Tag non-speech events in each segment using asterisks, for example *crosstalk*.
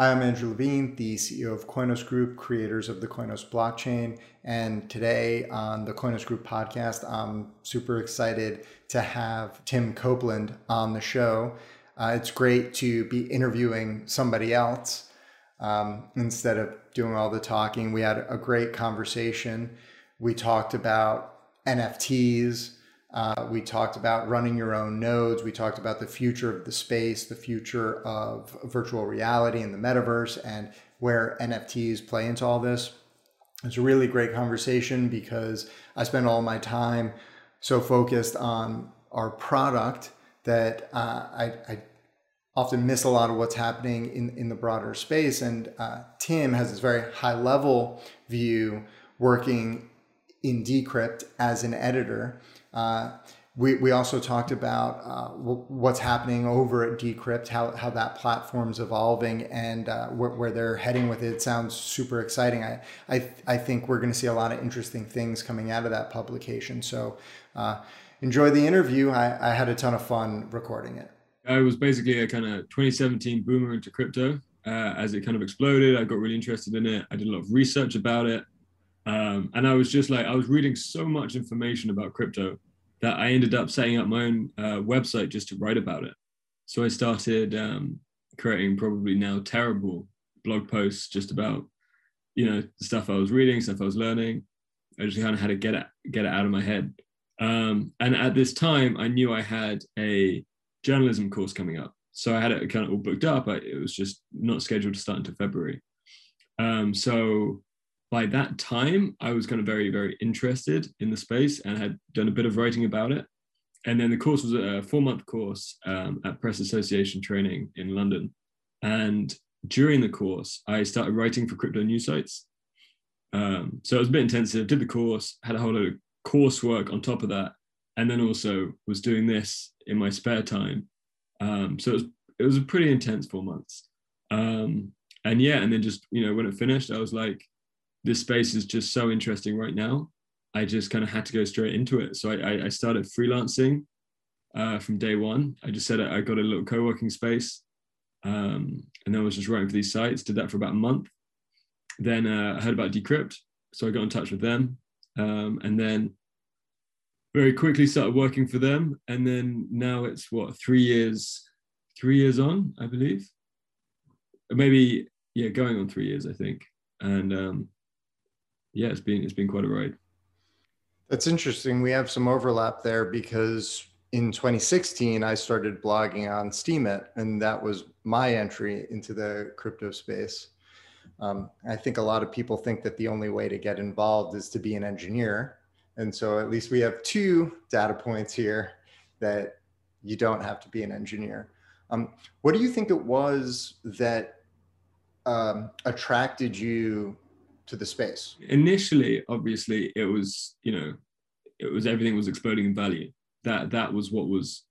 I'm Andrew Levine, the CEO of Koinos Group, creators of the Koinos blockchain. And today on the Koinos Group podcast, I'm super excited to have Tim Copeland on the show. Uh, it's great to be interviewing somebody else um, instead of doing all the talking. We had a great conversation. We talked about NFTs, uh, we talked about running your own nodes. We talked about the future of the space, the future of virtual reality and the metaverse, and where NFTs play into all this. It's a really great conversation because I spend all my time so focused on our product that uh, I, I, often miss a lot of what's happening in, in the broader space. And uh, Tim has this very high level view working in Decrypt as an editor. Uh, we, we also talked about uh, what's happening over at Decrypt, how, how that platform's evolving, and uh, where, where, they're heading with it. it. sounds super exciting. I, I, I think we're going to see a lot of interesting things coming out of that publication. So uh, enjoy the interview. I, I had a ton of fun recording it. I was basically a kind of 2017 boomer into crypto. Uh, as it kind of exploded, I got really interested in it. I did a lot of research about it. Um, and I was just like, I was reading so much information about crypto that I ended up setting up my own uh, website just to write about it. So I started um, creating probably now terrible blog posts just about, you know, the stuff I was reading, stuff I was learning. I just kind of had to get it, get it out of my head. Um, and at this time, I knew I had a journalism course coming up. So I had it kind of all booked up. I, it was just not scheduled to start until February. Um, so by that time, I was kind of very, very interested in the space and had done a bit of writing about it. And then the course was a four month course um, at Press Association training in London. And during the course, I started writing for crypto news sites. Um, so it was a bit intensive, did the course, had a whole lot of coursework on top of that, and then also was doing this in my spare time. Um, so it was, it was a pretty intense four months. Um, and yeah, and then just, you know, when it finished, I was like, this space is just so interesting right now. I just kind of had to go straight into it. So I, I started freelancing uh, from day one. I just said I got a little co-working space, um, and I was just writing for these sites. Did that for about a month. Then uh, I heard about Decrypt, so I got in touch with them, um, and then very quickly started working for them. And then now it's what three years, three years on, I believe, maybe yeah, going on three years, I think. And um, yeah, it's been it's been quite a ride. That's interesting. We have some overlap there because in 2016 I started blogging on Steemit, and that was my entry into the crypto space. Um, I think a lot of people think that the only way to get involved is to be an engineer, and so at least we have two data points here that you don't have to be an engineer. Um, what do you think it was that um, attracted you to the space? Initially, obviously, it was you know, it was everything was exploding in value. That that was what was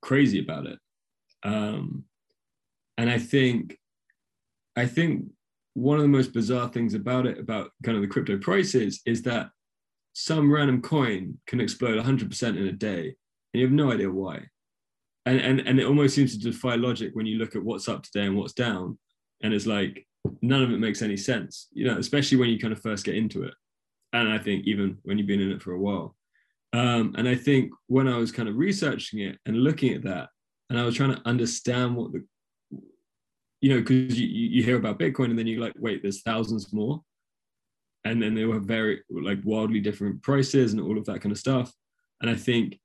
crazy about it. Um, and I think, I think one of the most bizarre things about it, about kind of the crypto prices, is that some random coin can explode 100% in a day, and you have no idea why. And, and, and it almost seems to defy logic when you look at what's up today and what's down. And it's like, none of it makes any sense, you know, especially when you kind of first get into it. And I think even when you've been in it for a while. Um, and I think when I was kind of researching it and looking at that, and I was trying to understand what the, you know, because you, you hear about Bitcoin and then you're like, wait, there's thousands more. And then they were very like wildly different prices and all of that kind of stuff. And I think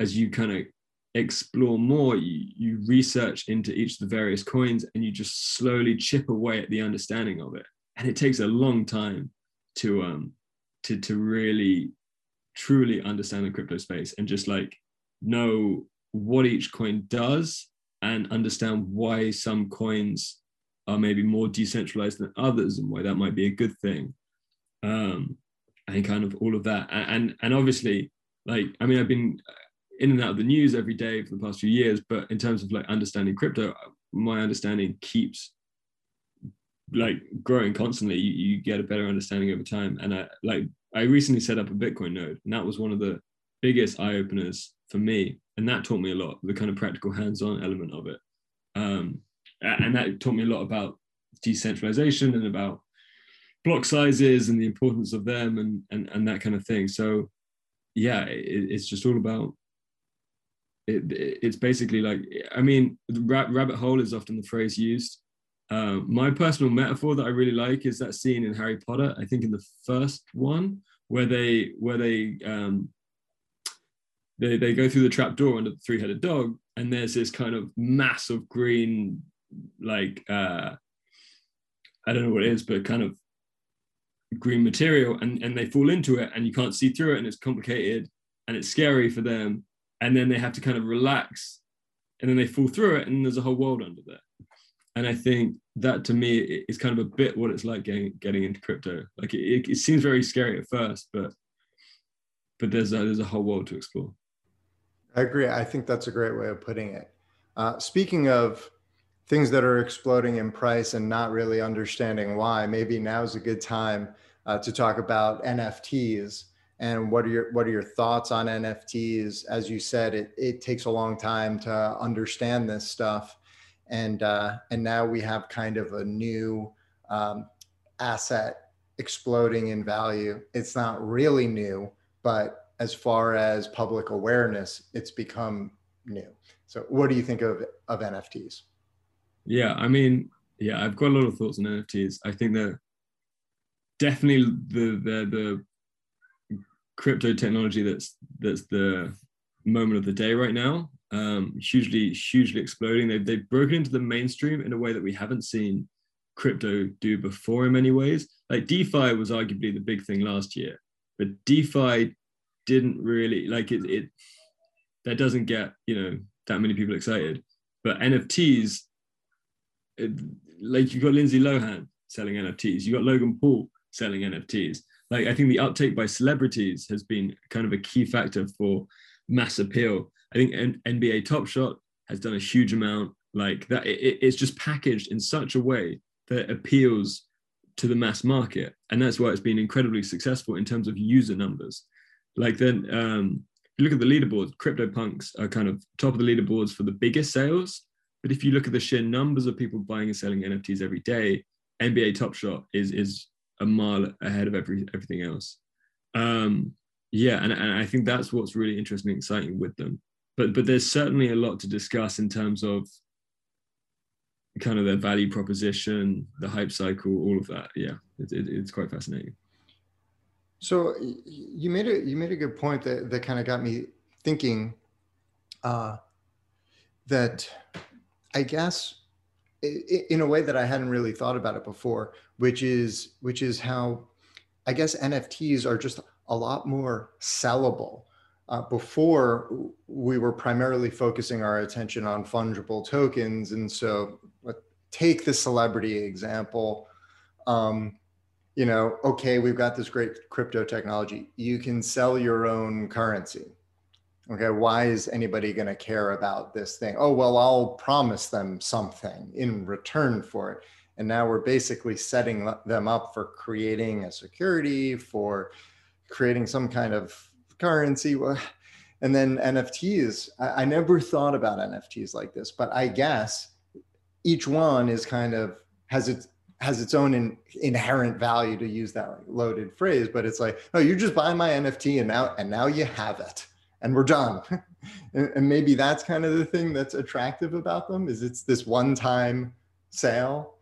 as you kind of explore more, you, you research into each of the various coins and you just slowly chip away at the understanding of it. And it takes a long time to um to to really truly understand the crypto space and just like know what each coin does and understand why some coins are maybe more decentralized than others and why that might be a good thing um and kind of all of that and and, and obviously like i mean i've been in and out of the news every day for the past few years. But in terms of like understanding crypto, my understanding keeps like growing constantly. You, you get a better understanding over time. And I like I recently set up a Bitcoin node, and that was one of the biggest eye openers for me. And that taught me a lot, the kind of practical hands-on element of it. Um, and that taught me a lot about decentralization and about block sizes and the importance of them and and, and that kind of thing so yeah it, it's just all about it, it's basically like i mean rabbit hole is often the phrase used. Uh, my personal metaphor that i really like is that scene in harry potter i think in the first one where they where they um they, they go through the trap door under the three-headed dog and there's this kind of mass of green like uh i don't know what it is but kind of green material and, and they fall into it and you can't see through it and it's complicated and it's scary for them and then they have to kind of relax and then they fall through it and there's a whole world under there. And i think that to me is kind of a bit what it's like getting getting into crypto. Like it, it seems very scary at first but but there's a, there's a whole world to explore. I agree. I think that's a great way of putting it. Uh, speaking of things that are exploding in price and not really understanding why, maybe now is a good time uh, to talk about NFTs and what are your what are your thoughts on NFTs? As you said, it it takes a long time to understand this stuff, and uh, and now we have kind of a new um, asset exploding in value. It's not really new, but as far as public awareness, it's become new. So, what do you think of of NFTs? Yeah, I mean, yeah, I've got a lot of thoughts on NFTs. I think that definitely the the the crypto technology that's that's the moment of the day right now. Um, hugely hugely exploding. They've they've broken into the mainstream in a way that we haven't seen crypto do before in many ways. Like DeFi was arguably the big thing last year, but DeFi didn't really like it. It that doesn't get you know that many people excited. But NFTs like you've got Lindsay Lohan selling NFTs, you've got Logan Paul selling NFTs. Like I think the uptake by celebrities has been kind of a key factor for mass appeal. I think N- NBA Top Shot has done a huge amount. Like that, it, it's just packaged in such a way that appeals to the mass market, and that's why it's been incredibly successful in terms of user numbers. Like then, um, if you look at the leaderboards, CryptoPunks are kind of top of the leaderboards for the biggest sales, but if you look at the sheer numbers of people buying and selling NFTs every day, NBA Top Shot is is a mile ahead of every everything else. Um, yeah, and, and I think that's what's really interesting and exciting with them. But but there's certainly a lot to discuss in terms of kind of their value proposition, the hype cycle, all of that. Yeah, it, it, it's quite fascinating. So you made a you made a good point that that kind of got me thinking uh, that I guess in a way that I hadn't really thought about it before, which is which is how I guess NFTs are just a lot more sellable. Uh, before we were primarily focusing our attention on fungible tokens, and so take the celebrity example. Um, you know, okay, we've got this great crypto technology. You can sell your own currency okay why is anybody going to care about this thing? Oh well i'll promise them something in return for it. And now we're basically setting them up for creating a security for creating some kind of currency. *laughs* And then nfts i, never thought about nfts like this but i guess each one is kind of has its has its own in, inherent value to use that loaded phrase but it's like oh you just buy my nft and now and now you have it and we're done. *laughs* and, and maybe that's kind of the thing that's attractive about them is it's this one-time sale.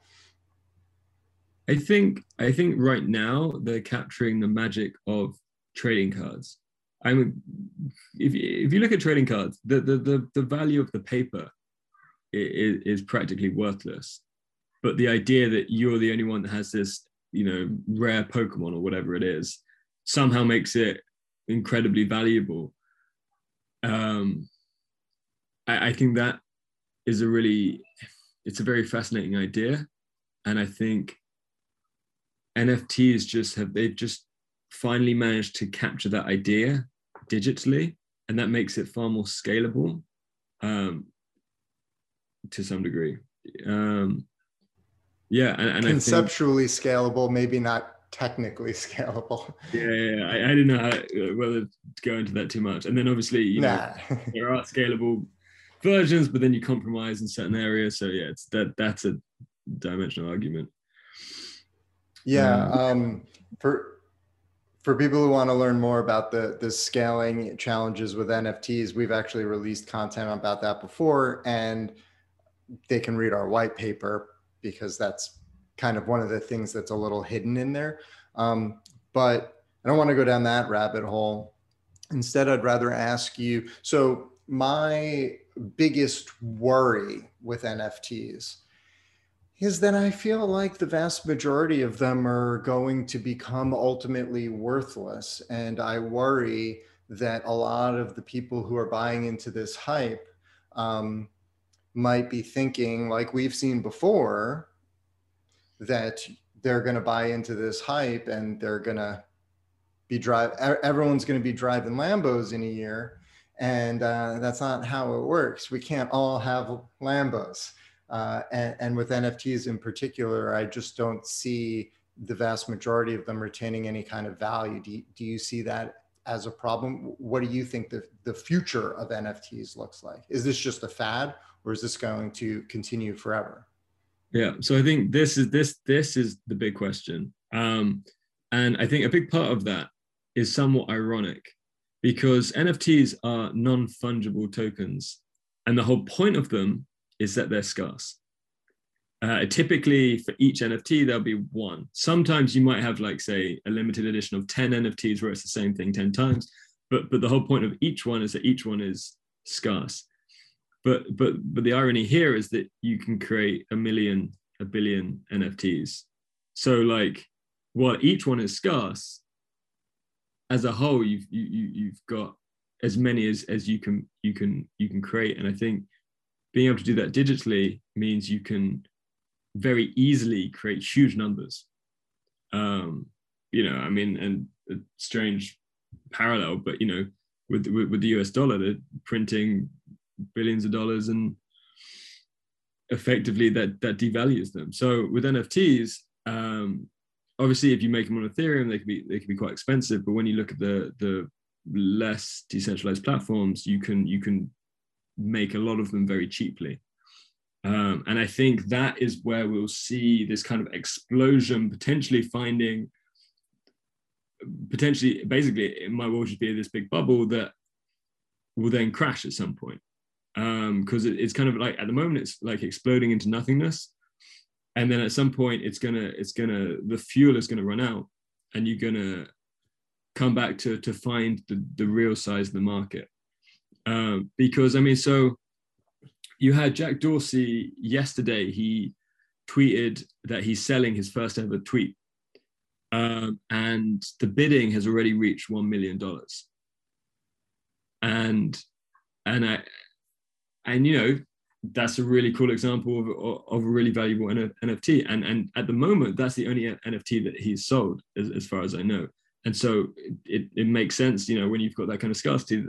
I think I think right now they're capturing the magic of trading cards. I mean, if if you look at trading cards, the the the, the value of the paper is, is practically worthless. But the idea that you're the only one that has this, you know, rare Pokemon or whatever it is, somehow makes it incredibly valuable um, I, I think that is a really it's a very fascinating idea. And i think nfts just have they've just finally managed to capture that idea digitally. And that makes it far more scalable um, to some degree. Um, yeah and, and conceptually think, scalable maybe not technically *laughs* scalable. Yeah, yeah, I, I didn't know how, uh, whether to go into that too much. And then obviously, you know, *laughs* there are scalable versions, but then you compromise in certain areas. So yeah, it's that that's a dimensional argument. Yeah, um, um, for for people who want to learn more about the the scaling challenges with NFTs, we've actually released content about that before, and they can read our white paper because that's kind of one of the things that's a little hidden in there. Um, but I don't want to go down that rabbit hole. Instead, I'd rather ask you. So my biggest worry with NFTs is that I feel like the vast majority of them are going to become ultimately worthless. And I worry that a lot of the people who are buying into this hype um, might be thinking, like we've seen before, that they're going to buy into this hype and they're going to be drive everyone's going to be driving lambos in a year and uh, that's not how it works we can't all have lambos uh, and, and, with NFTs in particular, I just don't see the vast majority of them retaining any kind of value. Do you, do you see that as a problem? What do you think the, the future of NFTs looks like? Is this just a fad or is this going to continue forever? Yeah, so I think this is this this is the big question, um, and I think a big part of that is somewhat ironic because NFTs are non fungible tokens, and the whole point of them is that they're scarce. Uh, typically, for each NFT, there'll be one. Sometimes you might have, like, say, a limited edition of 10 NFTs where it's the same thing 10 times. But, but the whole point of each one is that each one is scarce. But, but, but the irony here is that you can create a million, a billion NFTs. So, like, while each one is scarce, as a whole, you've you, you, you've got as many as as you can you can you can create. And I think being able to do that digitally means you can very easily create huge numbers. Um, you know, I mean, and a strange parallel, but you know, with, with, with the US dollar, they're printing billions of dollars and effectively that that devalues them. So with NFTs, um, obviously, if you make them on Ethereum, they can be they can be quite expensive. But when you look at the the less decentralized platforms, you can you can make a lot of them very cheaply. Um, and I think that is where we'll see this kind of explosion, potentially finding, potentially, basically, it might well just be this big bubble that will then crash at some point. Because um, it, it's kind of like at the moment, it's like exploding into nothingness. And then at some point, it's gonna, it's gonna, the fuel is gonna run out, and you're gonna come back to to find the, the real size of the market. Um, because I mean, so you had Jack Dorsey yesterday. He tweeted that he's selling his first ever tweet, um, and the bidding has already reached one million dollars. And and I and you know that's a really cool example of, of a really valuable NFT. And and at the moment, that's the only NFT that he's sold, as, as far as I know. And so it, it makes sense, you know, when you've got that kind of scarcity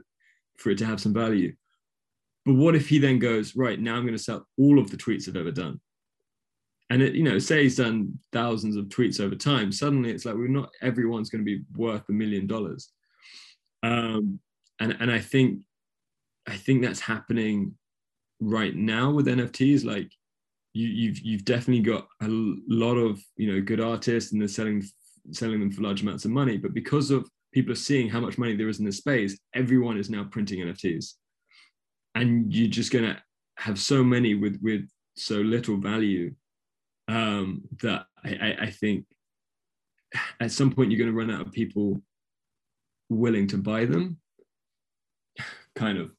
for it to have some value. But what if he then goes, right, now I'm going to sell all of the tweets I've ever done? And it, you know, say he's done thousands of tweets over time, suddenly it's like we're not everyone's going to be worth a million dollars. Um, and and I think I think that's happening right now with NFTs. Like you, you've you've definitely got a lot of you know good artists and they're selling selling them for large amounts of money. But because of people are seeing how much money there is in this space, everyone is now printing NFTs. And you're just going to have so many with, with so little value um, that I, I think at some point you're going to run out of people willing to buy them. *sighs* kind of.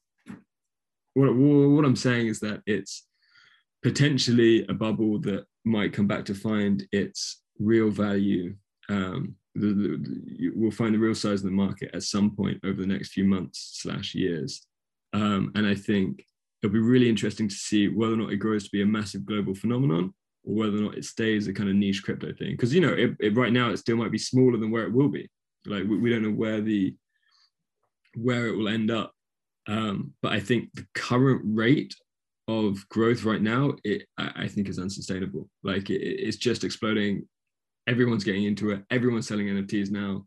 What, what I'm saying is that it's potentially a bubble that might come back to find its real value um, the, the, we'll find the real size of the market at some point over the next few months slash years. Um, and I think it'll be really interesting to see whether or not it grows to be a massive global phenomenon or whether or not it stays a kind of niche crypto thing. Because you know, it, it, right now it still might be smaller than where it will be. Like we, we don't know where the where it will end up. Um, but I think the current rate of growth right now, it I, think is unsustainable. Like it, it's just exploding everyone's getting into it everyone's selling nfts now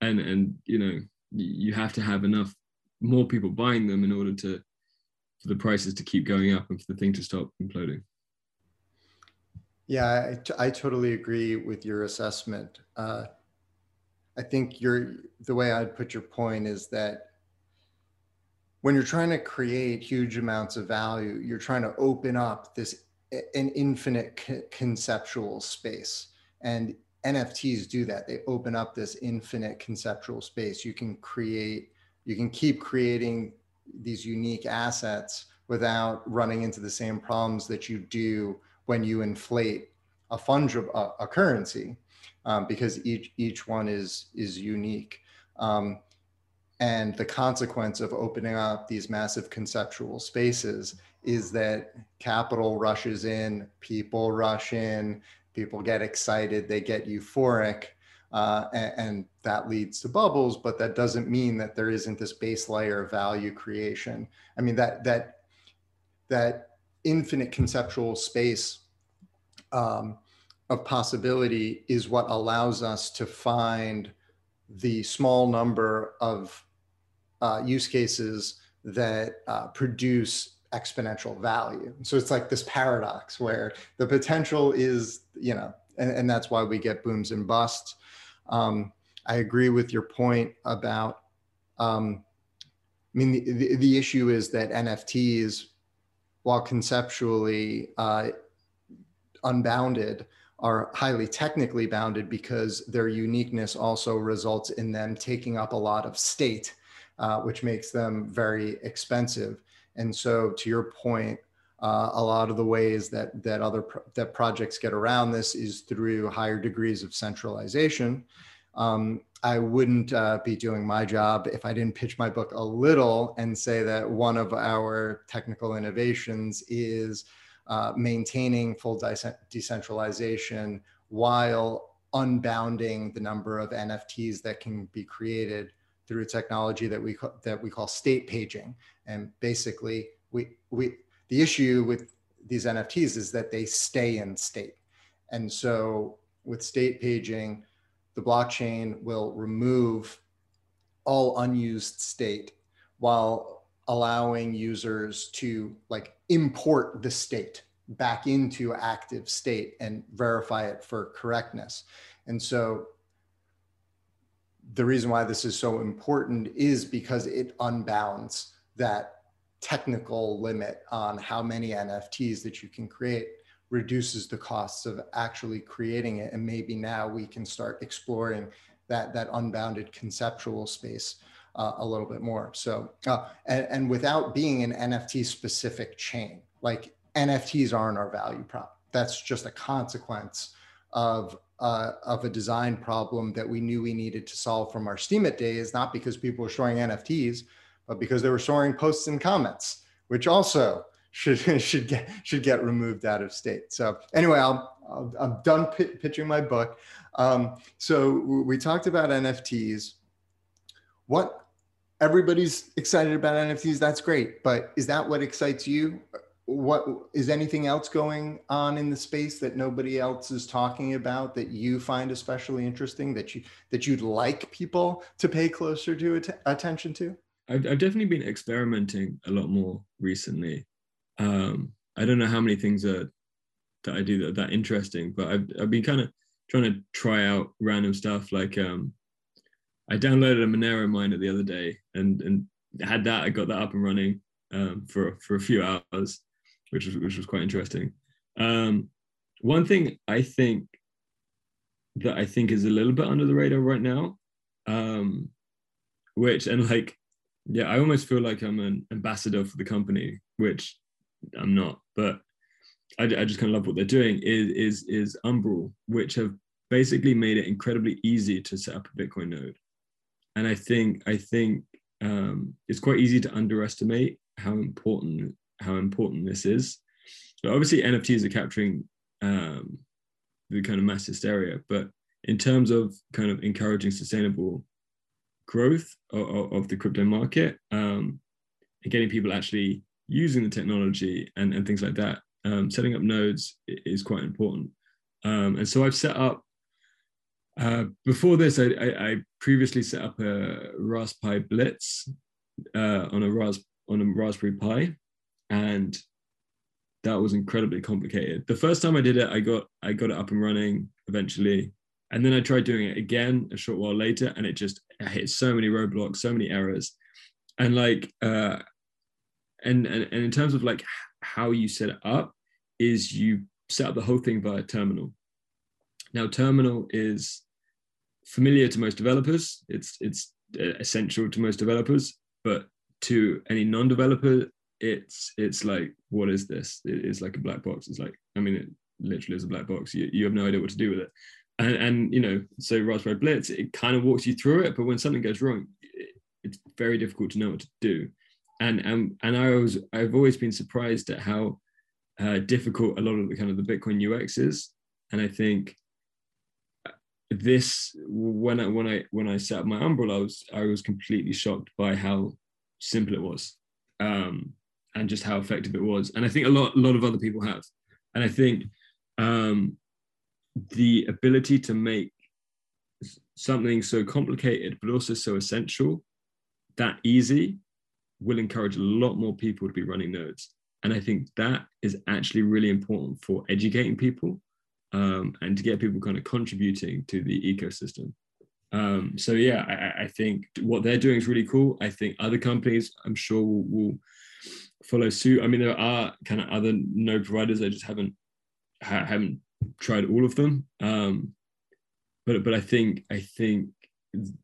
and and you know you have to have enough more people buying them in order to for the prices to keep going up and for the thing to stop imploding Yeah, I, t- I totally agree with your assessment. Uh, I think your the way I'd put your point is that when you're trying to create huge amounts of value, you're trying to open up this an infinite conceptual space, and NFTs do that. They open up this infinite conceptual space. You can create, you can keep creating these unique assets without running into the same problems that you do when you inflate a fungible a, a currency um, because each each one is is unique um, and the consequence of opening up these massive conceptual spaces is that capital rushes in people rush in people get excited they get euphoric uh, and, and, that leads to bubbles but that doesn't mean that there isn't this base layer of value creation. I mean that that that infinite conceptual space um, of possibility is what allows us to find the small number of uh, use cases that uh, produce exponential value. So it's like this paradox where the potential is, you know, and, and that's why we get booms and busts. Um, I agree with your point about, um, I mean, the, the, the issue is that NFTs while conceptually uh, unbounded, are highly technically bounded because their uniqueness also results in them taking up a lot of state, uh, which makes them very expensive. And so, to your point, uh, a lot of the ways that that other pro- that projects get around this is through higher degrees of centralization. Um, I wouldn't uh, be doing my job if I didn't pitch my book a little and say that one of our technical innovations is uh, maintaining full decentralization while unbounding the number of NFTs that can be created through a technology that we call, that we call state paging. And basically, we we the issue with these NFTs is that they stay in state. And so with state paging, the blockchain will remove all unused state while allowing users to like import the state back into active state and verify it for correctness. And so the reason why this is so important is because it unbounds that technical limit on how many NFTs that you can create reduces the costs of actually creating it and maybe now we can start exploring that that unbounded conceptual space uh, a little bit more. So uh, and, and without being an nft specific chain like nfts aren't our value prop. That's just a consequence of uh, of a design problem that we knew we needed to solve from our steemit days not because people were storing nfts but because they were storing posts and comments which also should *laughs* should get should get removed out of state. So anyway, I'll, i am done p- pitching my book. Um, so we talked about NFTs. What everybody's excited about NFTs? That's great, but is that what excites you? What is anything else going on in the space that nobody else is talking about that you find especially interesting that you that you'd like people to pay closer to att- attention to? I've, I've definitely been experimenting a lot more recently um, I don't know how many things are that I do that are that interesting, but I've I've been kind of trying to try out random stuff. Like um, I downloaded a Monero miner the other day and and had that. I got that up and running um, for for a few hours, which was which was quite interesting. Um, one thing I think that I think is a little bit under the radar right now, um, which and like yeah, I almost feel like I'm an ambassador for the company, which I'm not, but I, I just kind of love what they're doing. Is is is Umbrel, which have basically made it incredibly easy to set up a Bitcoin node, and I think I think um, it's quite easy to underestimate how important how important this is. So obviously NFTs are capturing um, the kind of mass hysteria, but in terms of kind of encouraging sustainable growth of, of the crypto market um, and getting people actually using the technology and, and things like that, um, setting up nodes is quite important. Um, and so I've set up, uh, before this, I, I, I, previously set up a Raspberry Blitz uh, on, a Ras, on a Raspberry Pi. And that was incredibly complicated. The first time I did it, I got I got it up and running eventually, and then I tried doing it again a short while later, and it just hit so many roadblocks, so many errors, and like uh, and and, and in terms of like how you set it up, is you set up the whole thing via terminal. Now, terminal is familiar to most developers. It's it's essential to most developers, but to any non-developer, it's it's like what is this? It's like a black box. It's like i mean it literally is a black box. You, you have no idea what to do with it. And and you know so raspberry blitz it kind of walks you through it but when something goes wrong it, it's very difficult to know what to do. And and and i was i've always been surprised at how uh, difficult a lot of the kind of the bitcoin ux is. And i think this when i when i when i set up my Umbrel i was i was completely shocked by how simple it was. Um and just how effective it was. And I think a lot, a lot of other people have. And I think um, the ability to make something so complicated, but also so essential, that easy, will encourage a lot more people to be running nodes. And I think that is actually really important for educating people um, and to get people kind of contributing to the ecosystem. Um, so yeah, I, I, think what they're doing is really cool. I think other companies, I'm sure, will, will follow suit. I mean, there are kind of other node providers. I just haven't ha- haven't tried all of them. Um, but but I think I think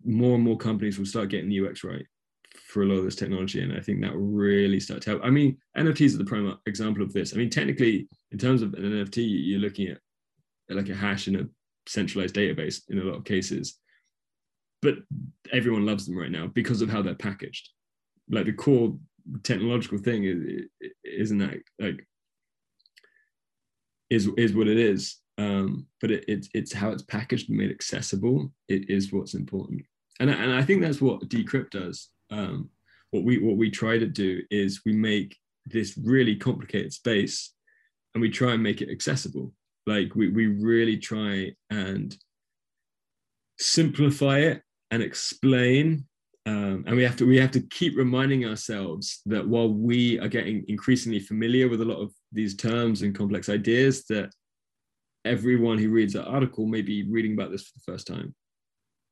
more and more companies will start getting the UX right for a lot of this technology, and I think that will really start to help. I mean, NFTs are the prime example of this. I mean, technically, in terms of an NFT, you're looking at like a hash in a centralized database in a lot of cases, but everyone loves them right now because of how they're packaged. Like the core technological thing is, isn't that like is is what it is. Um, but it, it, it's how it's packaged and made accessible. It is what's important. And, and i think that's what decrypt does. Um, what we what we try to do is we make this really complicated space and we try and make it accessible. Like we, we really try and simplify it and explain um, and we have to we have to keep reminding ourselves that while we are getting increasingly familiar with a lot of these terms and complex ideas that everyone who reads that article may be reading about this for the first time.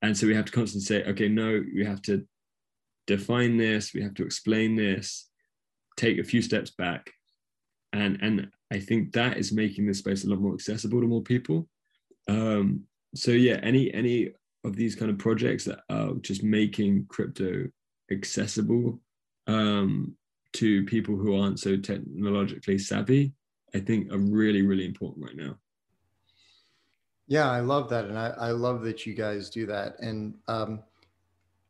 And so we have to constantly say okay no we have to define this we have to explain this take a few steps back. And and i think that is making this space a lot more accessible to more people. Um, so yeah any any of these kind of projects that are just making crypto accessible um, to people who aren't so technologically savvy, I think are really, really important right now. Yeah, I love that. And I, I love that you guys do that. And um,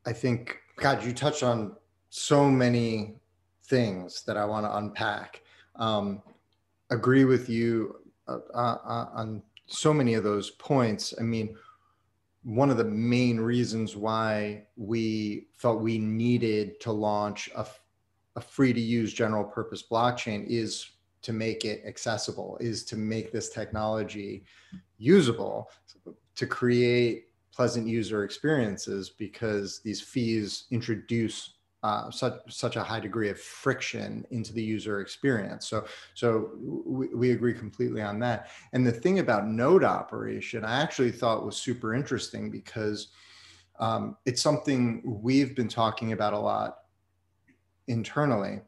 I think, God, you touched on so many things that I want to unpack. Um, agree with you uh, uh, on so many of those points. I mean, one of the main reasons why we felt we needed to launch a, a free to use general purpose blockchain is to make it accessible, is to make this technology usable, to create pleasant user experiences because these fees introduce uh, such such a high degree of friction into the user experience. So so we, we agree completely on that. And the thing about node operation, I actually thought was super interesting because um, it's something we've been talking about a lot internally.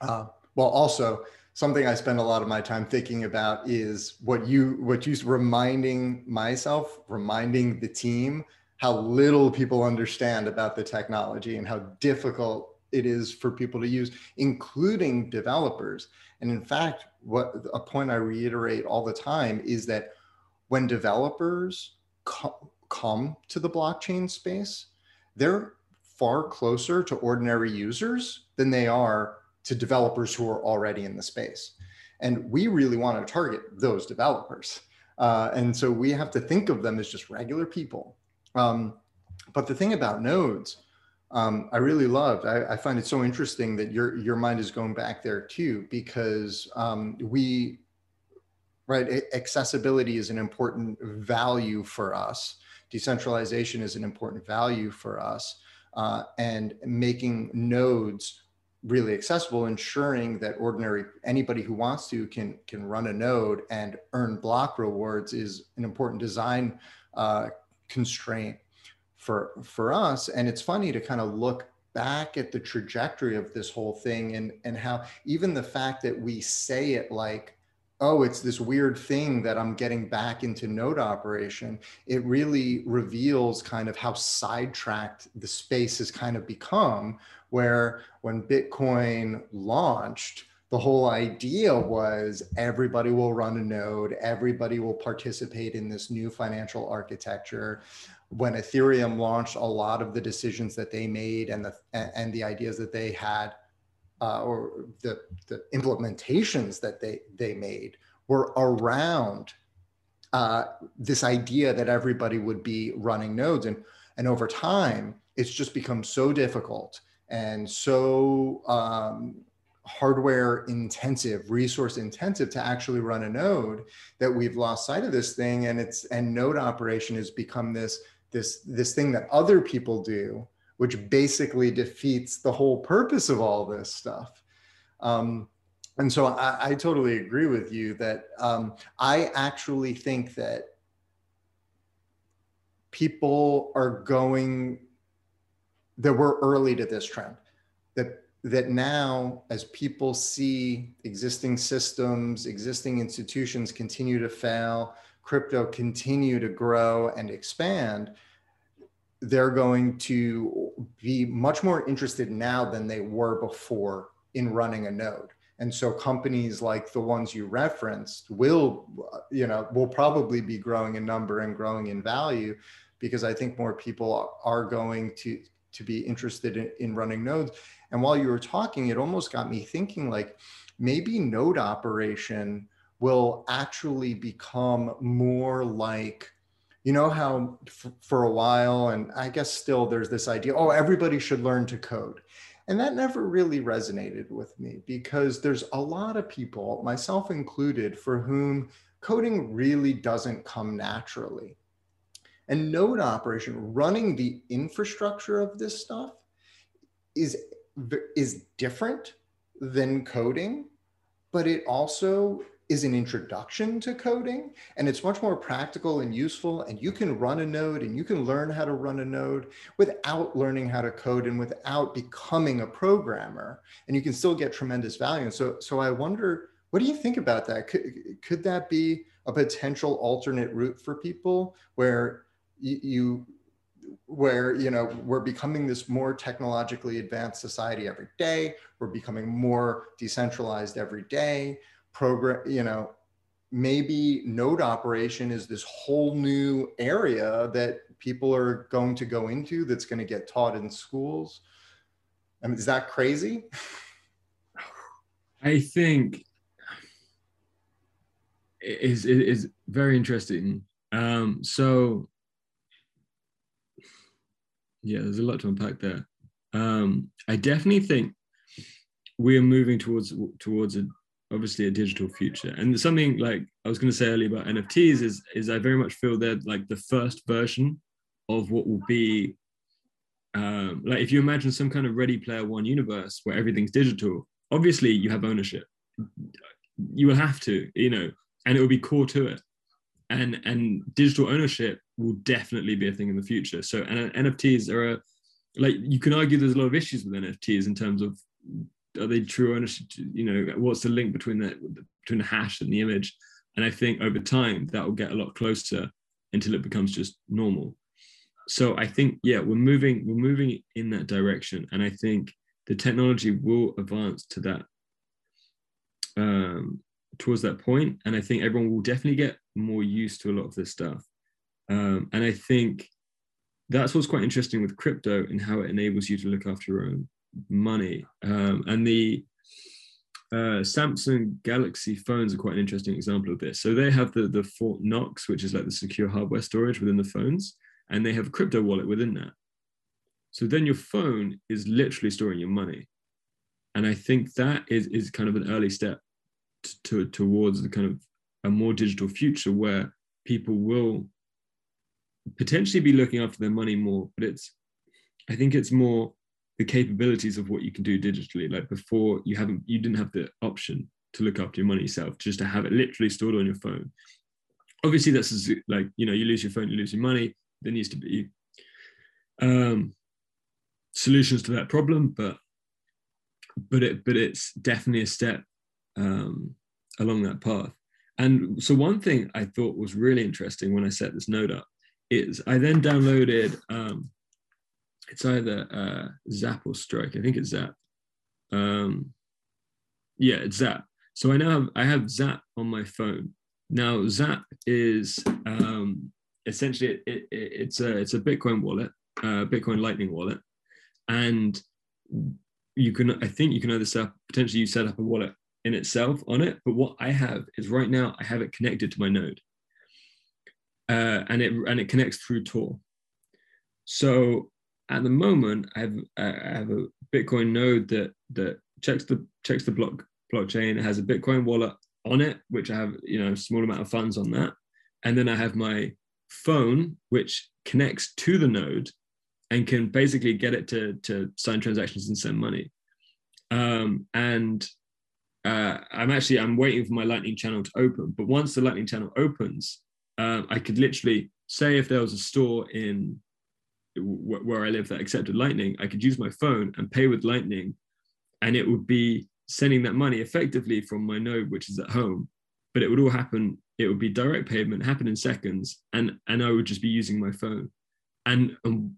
Uh, well, also something I spend a lot of my time thinking about is what you what you reminding myself, reminding the team how little people understand about the technology and how difficult it is for people to use, including developers. And in fact, what a point I reiterate all the time is that when developers co- come to the blockchain space, they're far closer to ordinary users than they are to developers who are already in the space. And we really want to target those developers. Uh, and so we have to think of them as just regular people um, but the thing about nodes, um, I really loved. I, I, find it so interesting that your your mind is going back there too, because um, we, right, accessibility is an important value for us. Decentralization is an important value for us, uh, and making nodes really accessible, ensuring that ordinary anybody who wants to can can run a node and earn block rewards is an important design uh, constraint for for us. And it's funny to kind of look back at the trajectory of this whole thing and and how even the fact that we say it like oh, it's this weird thing that I'm getting back into node operation, it really reveals kind of how sidetracked the space has kind of become. Where when Bitcoin launched, the whole idea was everybody will run a node, everybody will participate in this new financial architecture. When Ethereum launched, a lot of the decisions that they made and the and the ideas that they had uh, or the, the implementations that they, they made were around uh, this idea that everybody would be running nodes. And, and over time, it's just become so difficult and so um, hardware intensive, resource intensive to actually run a node that we've lost sight of this thing. And it's and node operation has become this this this thing that other people do which basically defeats the whole purpose of all this stuff. Um, and so I, I, totally agree with you that um, I actually think that people are going that we're early to this trend that that now as people see existing systems existing institutions continue to fail crypto continue to grow and expand they're going to be much more interested now than they were before in running a node. And so companies like the ones you referenced will you know will probably be growing in number and growing in value because i think more people are going to to be interested in, in running nodes and while you were talking it almost got me thinking like maybe node operation will actually become more like you know how f- for a while and i guess still there's this idea oh everybody should learn to code. And that never really resonated with me because there's a lot of people myself included for whom coding really doesn't come naturally. And node operation running the infrastructure of this stuff is is different than coding but it also is an introduction to coding and it's much more practical and useful and you can run a node and you can learn how to run a node without learning how to code and without becoming a programmer and you can still get tremendous value. And so so i wonder what do you think about that? Could, could that be a potential alternate route for people where you, you where you know we're becoming this more technologically advanced society every day we're becoming more decentralized every day program, you know, maybe node operation is this whole new area that people are going to go into that's going to get taught in schools. I mean, is that crazy? I think it is it is very interesting. Um, so yeah, there's a lot to unpack there. Um, I definitely think we are moving towards towards a obviously a digital future. And something like I was going to say earlier about NFTs is is I very much feel they're like the first version of what will be um, like if you imagine some kind of Ready Player One universe where everything's digital. Obviously, you have ownership. You will have to, you know, and it will be core to it. And and digital ownership will definitely be a thing in the future. So and NFTs are a like you can argue there's a lot of issues with NFTs in terms of are they true ownership? You know, what's the link between the between the hash and the image? And I think over time that will get a lot closer until it becomes just normal. So I think yeah, we're moving we're moving in that direction, and I think the technology will advance to that um, towards that point, and I think everyone will definitely get more used to a lot of this stuff. Um, and I think that's what's quite interesting with crypto and how it enables you to look after your own money. Um, and the uh, Samsung Galaxy phones are quite an interesting example of this. So they have the, the Fort Knox, which is like the secure hardware storage within the phones, and they have a crypto wallet within that. So then your phone is literally storing your money. And I think that is, is kind of an early step to, to, towards the kind of a more digital future where people will potentially be looking after their money more, but it's, I think it's more the capabilities of what you can do digitally. Like before, you haven't you didn't have the option to look after your money yourself, just to have it literally stored on your phone. Obviously, that's like you know you lose your phone, you lose your money. There needs to be um, solutions to that problem, but but it but it's definitely a step um, along that path. And so one thing I thought was really interesting when I set this node up is I then downloaded um, it's either uh, Zap or Strike. I think it's Zap. Um, yeah, it's Zap. So I now have I have Zap on my phone. Now Zap is um, essentially it, it, it's a it's a Bitcoin wallet, uh, Bitcoin Lightning wallet, and you can I think you can either set up, potentially you set up a wallet in itself on it. But what I have is right now I have it connected to my node, uh, and it and it connects through Tor. So at the moment, I have I have a Bitcoin node that that checks the checks the block blockchain. It has a Bitcoin wallet on it, which I have you know a small amount of funds on that, and then I have my phone which connects to the node and can basically get it to to sign transactions and send money. Um, and uh, I'm actually I'm waiting for my Lightning channel to open. But once the Lightning channel opens, um, I could literally say if there was a store in w- where I live that accepted Lightning, I could use my phone and pay with Lightning, and it would be sending that money effectively from my node, which is at home. But it would all happen. It would be direct payment, happen in seconds, and and I would just be using my phone. And, and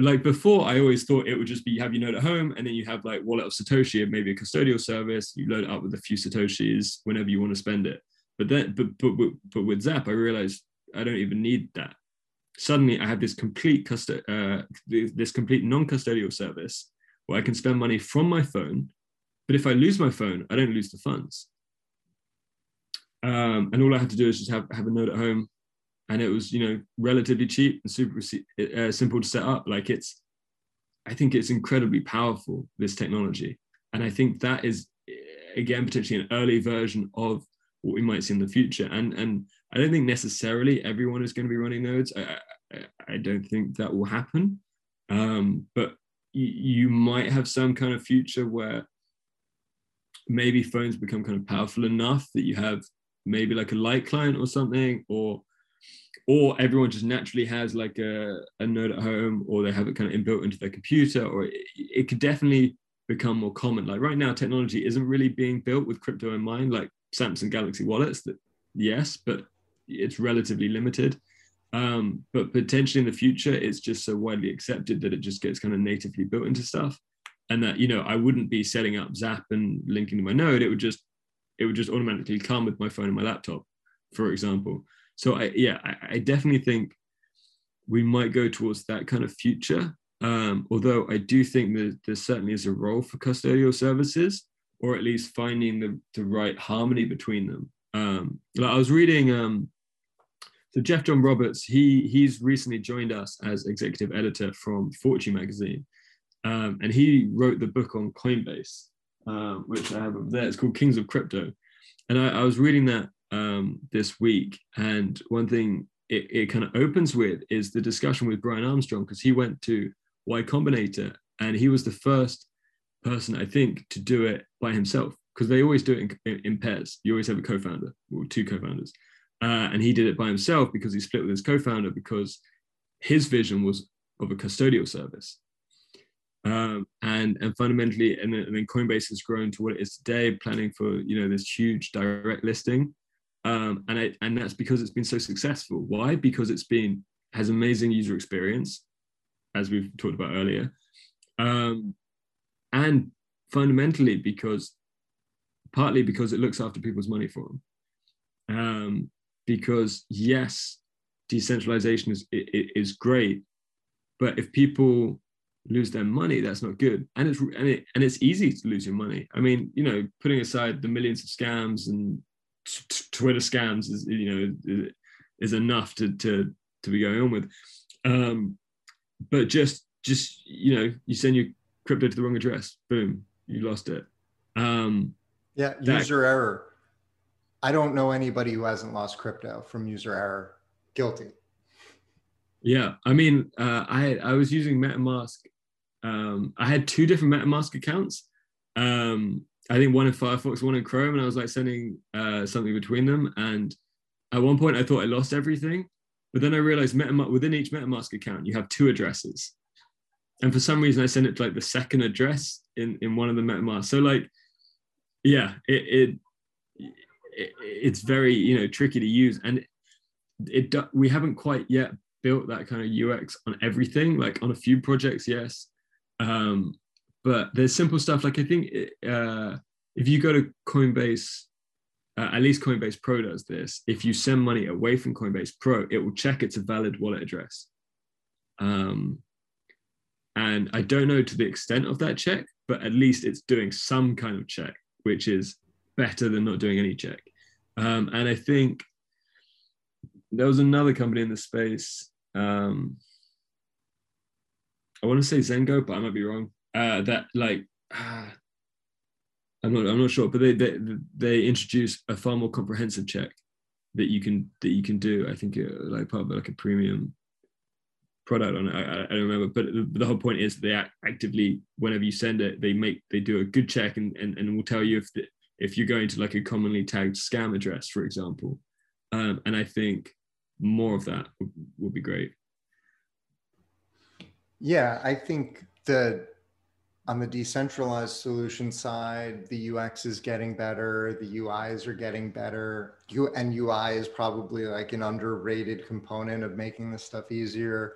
like before, I always thought it would just be you have your node at home, and then you have like wallet of Satoshi and maybe a custodial service. You load it up with a few Satoshis whenever you want to spend it. But then, but but but with Zap, I realized I don't even need that. Suddenly, I have this complete custo- uh, this complete non-custodial service where I can spend money from my phone. But if I lose my phone, I don't lose the funds. Um, and all I have to do is just have, have a node at home and it was you know relatively cheap and super uh, simple to set up. Like it's i think it's incredibly powerful this technology. And i think that is again potentially an early version of what we might see in the future. And and i don't think necessarily everyone is going to be running nodes. I i, I don't think that will happen. Um, but you might have some kind of future where maybe phones become kind of powerful enough that you have maybe like a light client or something or or everyone just naturally has like a, a node at home or they have it kind of inbuilt into their computer or it, it could definitely become more common. Like right now technology isn't really being built with crypto in mind like samsung galaxy wallets that yes but it's relatively limited. Um, but potentially in the future it's just so widely accepted that it just gets kind of natively built into stuff and that you know i wouldn't be setting up zap and linking to my node. It would just it would just automatically come with my phone and my laptop for example so I yeah, I, I definitely think we might go towards that kind of future. Um, although I do think that there certainly is a role for custodial services, or at least finding the, the right harmony between them. Um, like I was reading, um, so Jeff John Roberts, he he's recently joined us as executive editor from Fortune magazine, um, and he wrote the book on Coinbase, um, which I have there. It's called Kings of Crypto, and I, I was reading that um, this week. And one thing it, it kind of opens with is the discussion with Brian Armstrong, because he went to Y Combinator and he was the first person, I think, to do it by himself, because they always do it in, in, pairs. You always have a co founder or two co founders. Uh, and he did it by himself because he split with his co founder because his vision was of a custodial service. Um, and and fundamentally, and then, and then, Coinbase has grown to what it is today, planning for you know this huge direct listing um, and it, and that's because it's been so successful. Why? Because it's been has amazing user experience, as we've talked about earlier, um, and fundamentally because partly because it looks after people's money for them. Um, because yes, decentralization is is great, but if people lose their money, that's not good. And it's and it and it's easy to lose your money. I mean, you know, putting aside the millions of scams and Twitter scams is you know is enough to to to be going on with. Um, but just just you know you send your crypto to the wrong address, boom, you lost it. Um, yeah, user that, error. I don't know anybody who hasn't lost crypto from user error. Guilty. Yeah, I mean, uh, I I was using MetaMask um, I had two different MetaMask accounts. Um, I think one in Firefox, one in Chrome, and I was like sending uh, something between them. And at one point, I thought I lost everything, but then I realized MetaMask within each MetaMask account, you have two addresses. And for some reason, I sent it to like the second address in in one of the MetaMask. So like, yeah, it, it, it it's very you know tricky to use, and it, it we haven't quite yet built that kind of UX on everything. Like on a few projects, yes, um, but there's simple stuff like I think uh, if you go to Coinbase uh, at least Coinbase Pro does this. If you send money away from Coinbase Pro, it will check it's a valid wallet address. Um, and I don't know to the extent of that check, but at least it's doing some kind of check, which is better than not doing any check. Um, and I think there was another company in the space. Um, I want to say Zengo, but I might be wrong. Uh, that like uh, *sighs* I'm not I'm not sure, but they they they introduce a far more comprehensive check that you can that you can do. I think uh, like part of like a premium product on it. I, I don't remember, but the, the, whole point is they actively whenever you send it, they make they do a good check and and, and will tell you if the, if you're going to like a commonly tagged scam address, for example. Um, and I think more of that would, would be great. Yeah, I think the on the decentralized solution side, the UX is getting better, the UIs are getting better. U- and UI is probably like an underrated component of making this stuff easier.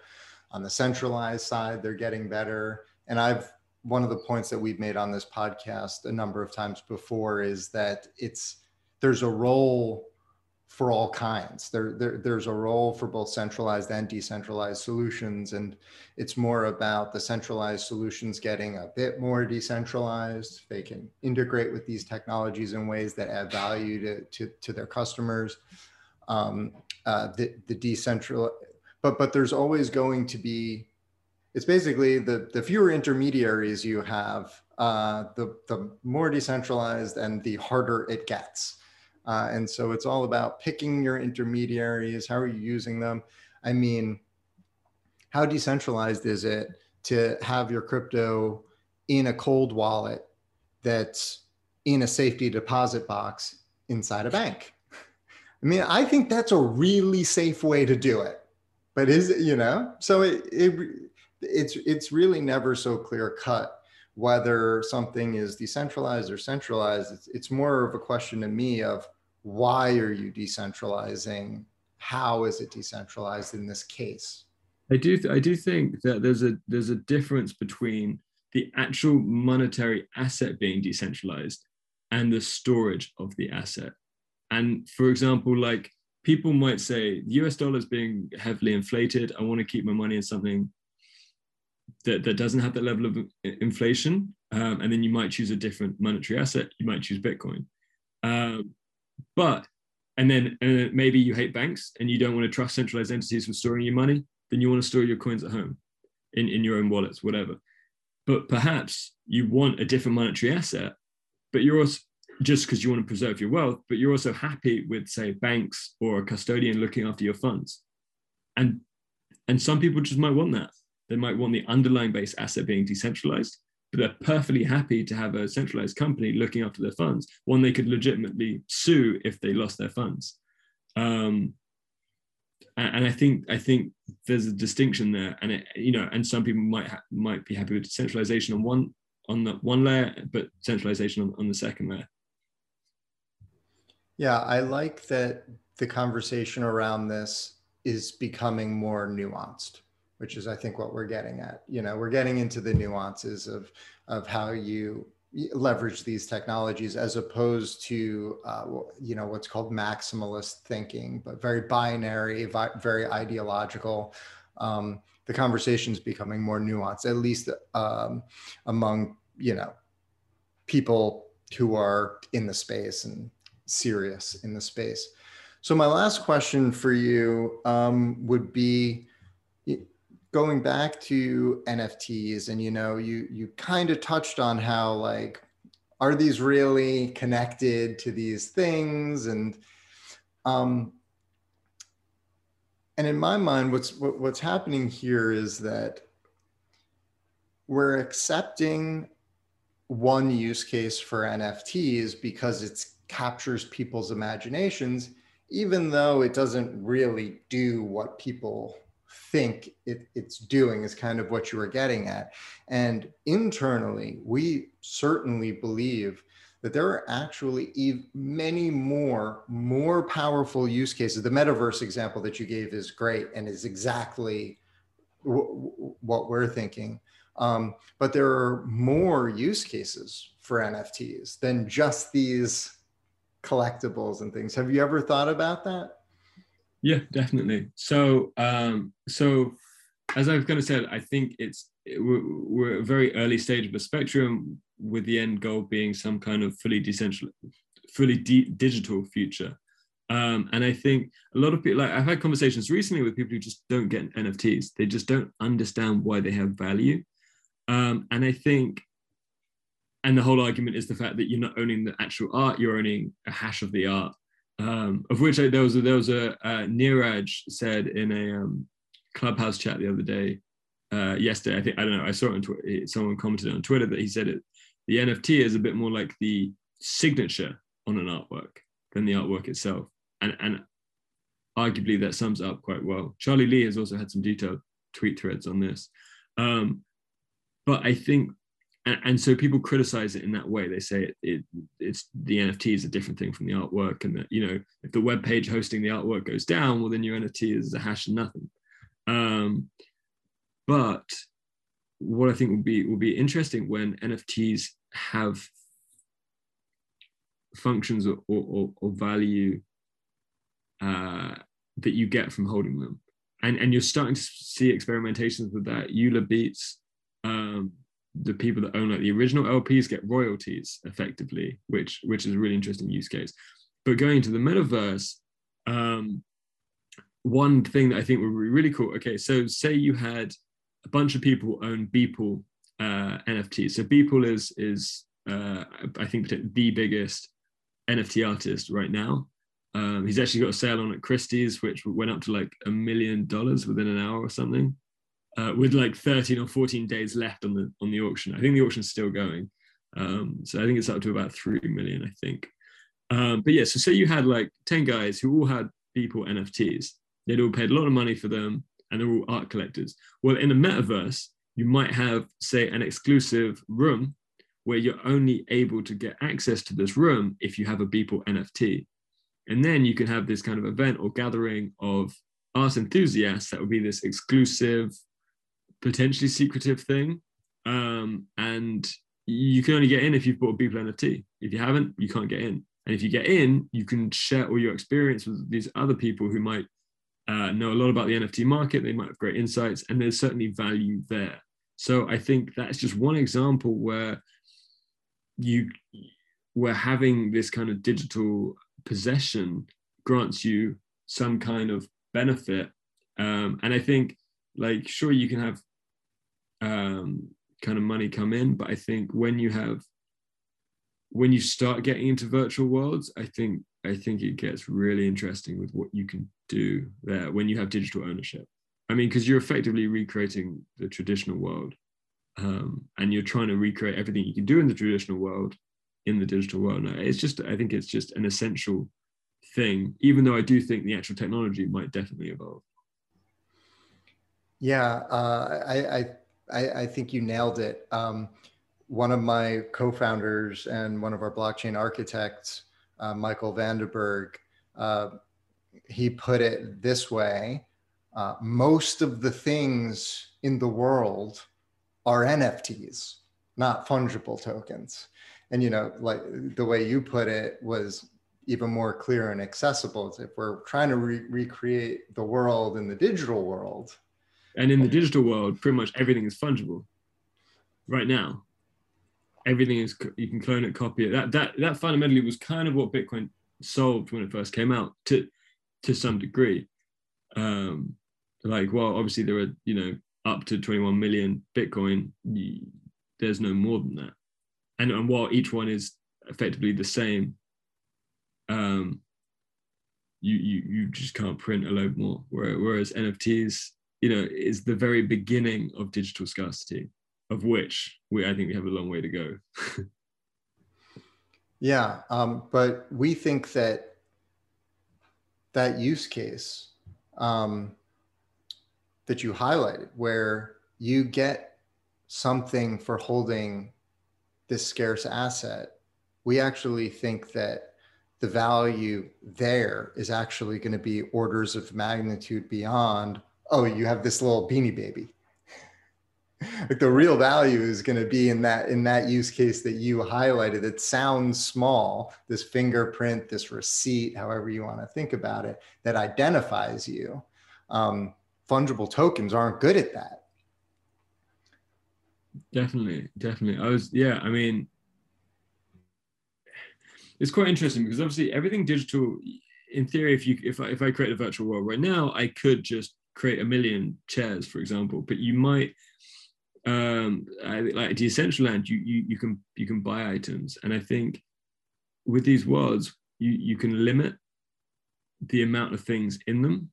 On the centralized side, they're getting better. And I've one of the points that we've made on this podcast a number of times before is that it's there's a role for all kinds. There, there, there's a role for both centralized and decentralized solutions. And it's more about the centralized solutions getting a bit more decentralized. They can integrate with these technologies in ways that add value to, to, to their customers. Um, uh, the, the decentral, but, but there's always going to be, it's basically the, the fewer intermediaries you have, uh, the, the more decentralized and the harder it gets. Uh, and so it's all about picking your intermediaries. How are you using them? I mean, how decentralized is it to have your crypto in a cold wallet that's in a safety deposit box inside a bank? I mean, I think that's a really safe way to do it. But is it, you know, so it, it it's it's really never so clear cut whether something is decentralized or centralized. It's, it's more of a question to me of why are you decentralizing? How is it decentralized in this case? I do I do think that there's a there's a difference between the actual monetary asset being decentralized and the storage of the asset. And for example, like people might say US dollar is being heavily inflated. I want to keep my money in something that, that doesn't have that level of inflation. Um, and then you might choose a different monetary asset. You might choose Bitcoin. Um, but and then uh, maybe you hate banks and you don't want to trust centralized entities for storing your money, then you want to store your coins at home in, in your own wallets, whatever. But perhaps you want a different monetary asset, but you're also just because you want to preserve your wealth, but you're also happy with, say, banks or a custodian looking after your funds. And and some people just might want that. They might want the underlying base asset being decentralized, but they're perfectly happy to have a centralized company looking after their funds, one they could legitimately sue if they lost their funds. Um, and I think I think there's a distinction there, and it, you know, and some people might might be happy with centralization on one on the one layer, but centralization on, on the second layer. Yeah, I like that the conversation around this is becoming more nuanced which is I think what we're getting at. You know, we're getting into the nuances of of how you leverage these technologies as opposed to uh, you know what's called maximalist thinking, but very binary, very ideological. Um, the conversation is becoming more nuanced, at least um, among you know people who are in the space and serious in the space. So my last question for you um, would be going back to NFTs and you know you you kind of touched on how like are these really connected to these things? And um and in my mind what's what, what's happening here is that we're accepting one use case for NFTs because it captures people's imaginations, even though it doesn't really do what people think it, it's doing is kind of what you were getting at. And internally, we certainly believe that there are actually many more more powerful use cases. The metaverse example that you gave is great and is exactly what we're thinking. Um, but there are more use cases for NFTs than just these collectibles and things. Have you ever thought about that? Yeah, definitely. So, um, so as I've kind of said, I think it's we're, we're a very early stage of the spectrum, with the end goal being some kind of fully decentralized, fully de- digital future. Um, and I think a lot of people, like I've had conversations recently with people who just don't get NFTs. They just don't understand why they have value. Um, and I think, and the whole argument is the fact that you're not owning the actual art, you're owning a hash of the art. Um, of which I, there was a, there was a uh, Neeraj said in a um, clubhouse chat the other day, uh, yesterday. I think I don't know. I saw it on Twitter. Someone commented on Twitter that he said it. The NFT is a bit more like the signature on an artwork than the artwork itself, and and arguably that sums up quite well. Charlie Lee has also had some detailed tweet threads on this. Um, but I think, and, and, so people criticize it in that way. They say it, it, it's the NFT is a different thing from the artwork, and that you know if the web page hosting the artwork goes down, well then your NFT is a hash of nothing. Um, but what I think will be will be interesting when NFTs have functions or, or, or value uh, that you get from holding them. And, and you're starting to see experimentations with that. Euler Beats um, the people that own like the original LPs get royalties effectively, which which is a really interesting use case. But going into the metaverse, um, one thing that I think would be really cool. Okay, so say you had a bunch of people own Beeple uh, NFTs. So Beeple is is uh, I think the biggest NFT artist right now. Um, he's actually got a sale on at Christie's, which went up to like a million dollars within an hour or something uh, with like 13 or 14 days left on the on the auction. I think the auction's still going. Um, so I think it's up to about 3 million, I think. Um, but yeah, so say you had like 10 guys who all had Beeple NFTs. They'd all paid a lot of money for them and they're all art collectors. Well, in a metaverse, you might have, say, an exclusive room where you're only able to get access to this room if you have a Beeple NFT. And then you can have this kind of event or gathering of art enthusiasts that would be this exclusive potentially secretive thing. Um, and you can only get in if you've bought a Beeple NFT. If you haven't, you can't get in. And if you get in, you can share all your experience with these other people who might uh, know a lot about the NFT market. They might have great insights, and there's certainly value there. So I think that's just one example where you where having this kind of digital possession grants you some kind of benefit. Um, and I think, like, sure, you can have um, kind of money come in. But I think when you have when you start getting into virtual worlds, I think I think it gets really interesting with what you can do there when you have digital ownership. I mean, because you're effectively recreating the traditional world, um, and you're trying to recreate everything you can do in the traditional world in the digital world. Now, it's just I think it's just an essential thing. Even though I do think the actual technology might definitely evolve. Yeah, uh, I, I I, I think you nailed it. Um, one of my co-founders and one of our blockchain architects, uh, Michael Vandeberg, uh, he put it this way: uh, most of the things in the world are NFTs, not fungible tokens. And you know, like the way you put it was even more clear and accessible. If we're trying to re- recreate the world in the digital world, and in the digital world, pretty much everything is fungible. Right now, everything is you can clone it, copy it. That that that fundamentally was kind of what Bitcoin solved when it first came out to to some degree. Um, like, well, obviously there are you know up to 21 million Bitcoin. There's no more than that, and and while each one is effectively the same, um, you you you just can't print a load more. Whereas NFTs you know, is the very beginning of digital scarcity. of which we I think we have a long way to go. *laughs* yeah, um, but we think that that use case um, that you highlighted, where you get something for holding this scarce asset, we actually think that the value there is actually going to be orders of magnitude beyond, oh, you have this little beanie baby. like the real value is going to be in that in that use case that you highlighted. It sounds small this fingerprint this receipt however you want to think about it that identifies you. Um, fungible tokens aren't good at that. Definitely definitely. I was yeah i mean it's quite interesting because obviously everything digital in theory if you if I, if I create a virtual world right now i could just create a million chairs for example but you might um like decentraland you, you you can you can buy items. And i think with these worlds you you can limit the amount of things in them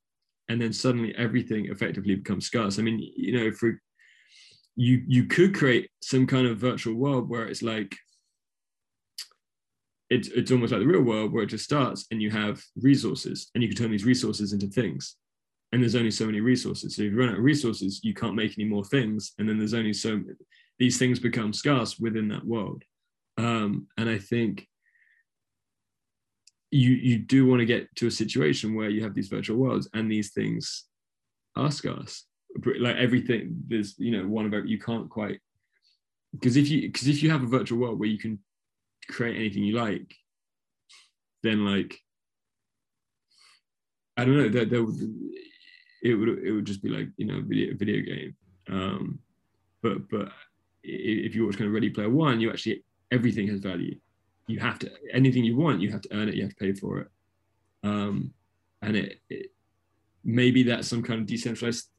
and then suddenly everything effectively becomes scarce. I mean you know for you you could create some kind of virtual world where it's like it's it's almost like the real world where it just starts and you have resources and you can turn these resources into things and there's only so many resources. So if you run out of resources you can't make any more things and then there's only so these things become scarce within that world. Um, and i think you you do want to get to a situation where you have these virtual worlds and these things are scarce. Like everything there's you know one about you can't quite because if you because if you have a virtual world where you can create anything you like then like i don't know that there, it would it would just be like you know video video game. Um but but if you watch kind of ready player one you actually everything has value. You have to anything you want you have to earn it you have to pay for it. Um and it, it maybe that's some kind of decentralized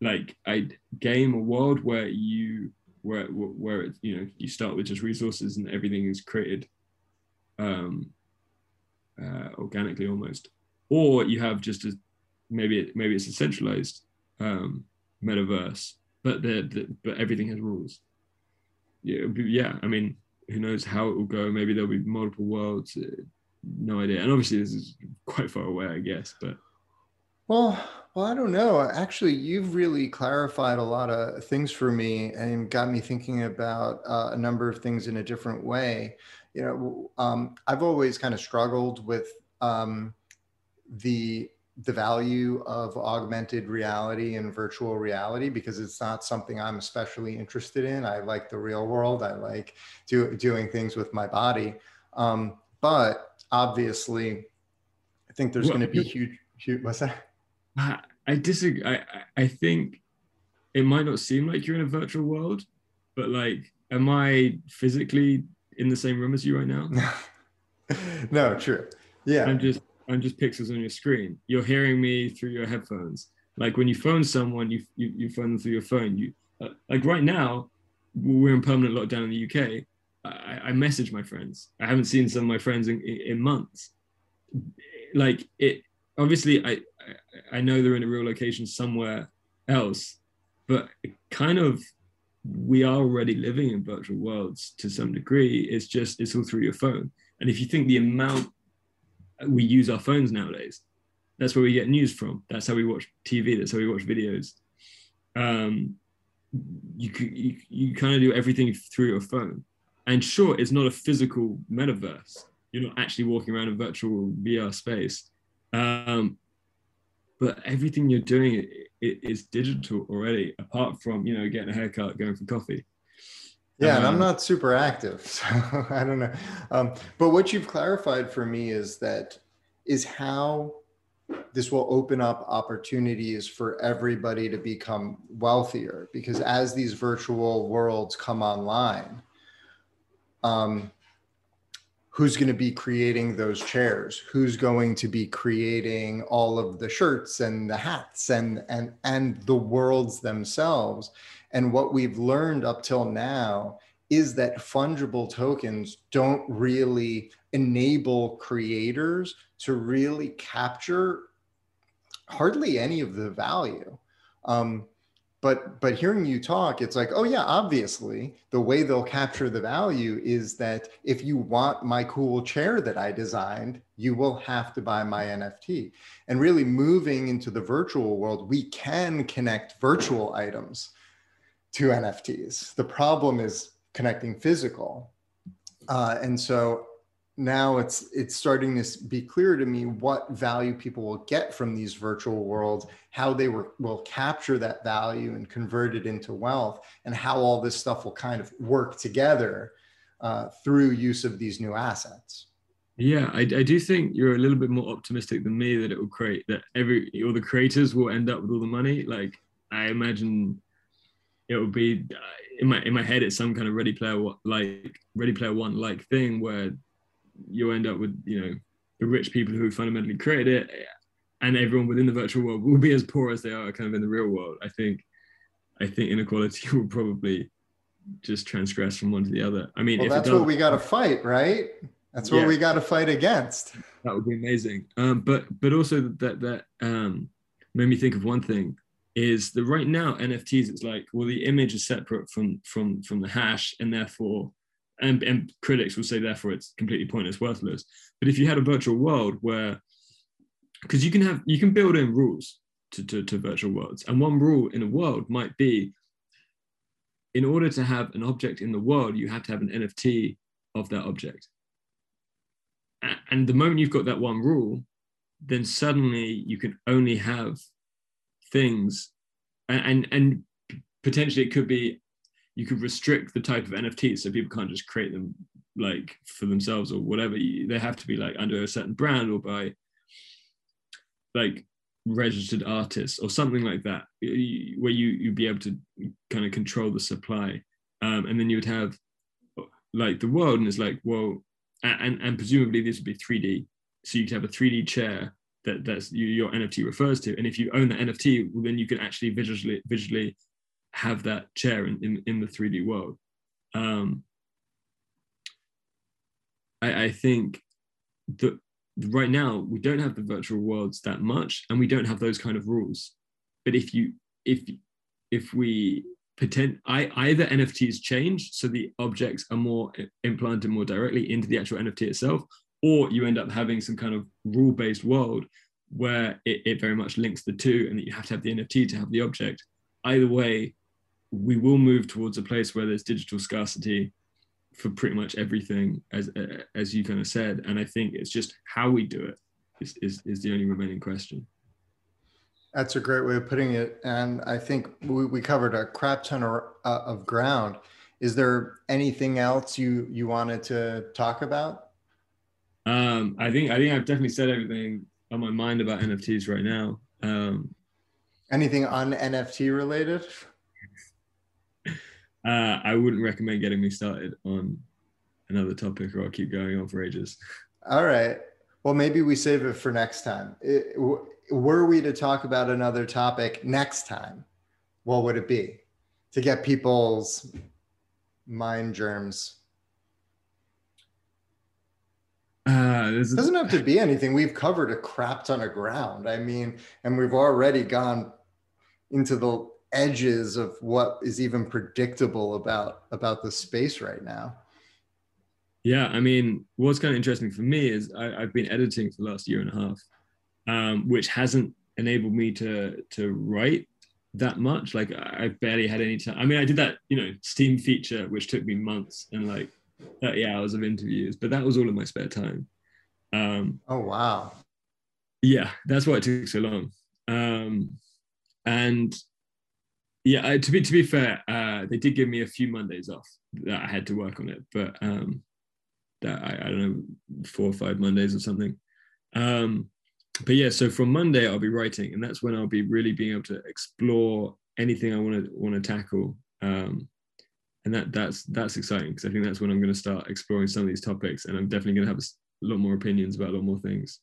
like a game or world where you where where it, you know you start with just resources and everything is created um uh, organically almost. Or you have just a maybe it, maybe it's a centralized um metaverse but the, the but everything has rules yeah yeah i mean who knows how it will go. Maybe there'll be multiple worlds. Uh, no idea. And obviously, this is quite far away, I guess. But well, well, I don't know. Actually, you've really clarified a lot of things for me and got me thinking about uh, a number of things in a different way. You know, um, I've always kind of struggled with um, the the value of augmented reality and virtual reality because it's not something I'm especially interested in. I like the real world. I like do, doing things with my body. Um, but obviously, I think there's well, going to be huge, huge. What's that? I disagree. I, I think it might not seem like you're in a virtual world, but like, am I physically in the same room as you right now? *laughs* no, true. Yeah. I'm just I'm just pixels on your screen. You're hearing me through your headphones. Like when you phone someone, you you, you phone them through your phone. You uh, like right now, we're in permanent lockdown in the UK. I, I message my friends. I haven't seen some of my friends in, in, months. Like it, obviously, I I know they're in a real location somewhere else, but kind of we are already living in virtual worlds to some degree. It's just it's all through your phone. And if you think the amount we use our phones nowadays. That's where we get news from. That's how we watch TV. That's how we watch videos. Um, you, you, you kind of do everything through your phone. And sure, it's not a physical metaverse. You're not actually walking around a virtual VR space. Um, but everything you're doing is digital already, apart from, you know, getting a haircut, going for coffee. Yeah, and I'm um, not super active, *laughs* so I don't know. Um, but what you've clarified for me is that is how this will open up opportunities for everybody to become wealthier because as these virtual worlds come online, um, who's going to be creating those chairs? Who's going to be creating all of the shirts and the hats and and and the worlds themselves? And what we've learned up till now is that fungible tokens don't really enable creators to really capture hardly any of the value. Um, but but hearing you talk it's like oh yeah obviously the way they'll capture the value is that if you want my cool chair that i designed you will have to buy my nft and really moving into the virtual world we can connect virtual items to nfts the problem is connecting physical. Uh, and so now it's it's starting to be clear to me what value people will get from these virtual worlds how they were, will capture that value and convert it into wealth and how all this stuff will kind of work together uh, through use of these new assets. Yeah I, I do think you're a little bit more optimistic than me that it will create that every all the creators will end up with all the money. Like i imagine it will be uh, in my in my head it's some kind of ready player like ready player one like thing where you'll end up with you know the rich people who fundamentally created it and everyone within the virtual world will be as poor as they are kind of in the real world. I think i think inequality *laughs* will probably just transgress from one to the other. I mean well, that's what we got to fight right? That's what yeah, we got to fight against. That would be amazing. Um, but but also that that um, made me think of one thing is that right now nfts it's like well the image is separate from from from the hash and therefore and, and critics will say therefore it's completely pointless, worthless. But if you had a virtual world where, because you can have you can build in rules to, to, to virtual worlds, and one rule in a world might be, in order to have an object in the world, you have to have an NFT of that object. And the moment you've got that one rule, then suddenly you can only have things and, and, and potentially it could be you could restrict the type of NFTs so people can't just create them like for themselves or whatever. They have to be like under a certain brand or by like registered artists or something like that, where you you'd be able to kind of control the supply, um, and then you would have like the world, and it's like well, and and presumably this would be 3D, so you could have a 3D chair that that's you, your NFT refers to, and if you own the NFT, well, then you can actually visually visually have that chair in, in, in the 3D world. Um, I, I think that right now we don't have the virtual worlds that much and we don't have those kind of rules. But if you if if we pretend I, either NFTs change so the objects are more implanted more directly into the actual NFT itself, or you end up having some kind of rule-based world where it, it very much links the two and that you have to have the NFT to have the object. Either way, we will move towards a place where there's digital scarcity for pretty much everything as as you kind of said. And i think it's just how we do it is, is, is the only remaining question. That's a great way of putting it. And i think we, we covered a crap ton of, uh, of ground. Is there anything else you you wanted to talk about um i think i think i've definitely said everything on my mind about nfts right now um anything on nft related *laughs* uh, I wouldn't recommend getting me started on another topic, or I'll keep going on for ages. All right. Well, maybe we save it for next time. It, were we to talk about another topic next time, what would it be? To get people's mind germs. Uh, it doesn't have to *laughs* be anything. We've covered a crap ton of ground. I mean, and we've already gone into the edges of what is even predictable about about the space right now yeah i mean what's kind of interesting for me is I, have been editing for the last year and a half um, which hasn't enabled me to to write that much like i've barely had any time i mean i did that you know Steem feature which took me months and like 30 hours of interviews but that was all in my spare time um, oh wow yeah that's why it took so long um, and yeah, uh, to be to be fair, uh, they did give me a few Mondays off that I had to work on it, but um, that I, I don't know four or five Mondays or something. Um, but yeah, so from Monday I'll be writing, and that's when I'll be really being able to explore anything I want to want to tackle. Um, and that that's that's exciting because I think that's when I'm going to start exploring some of these topics, and I'm definitely going to have a lot more opinions about a lot more things.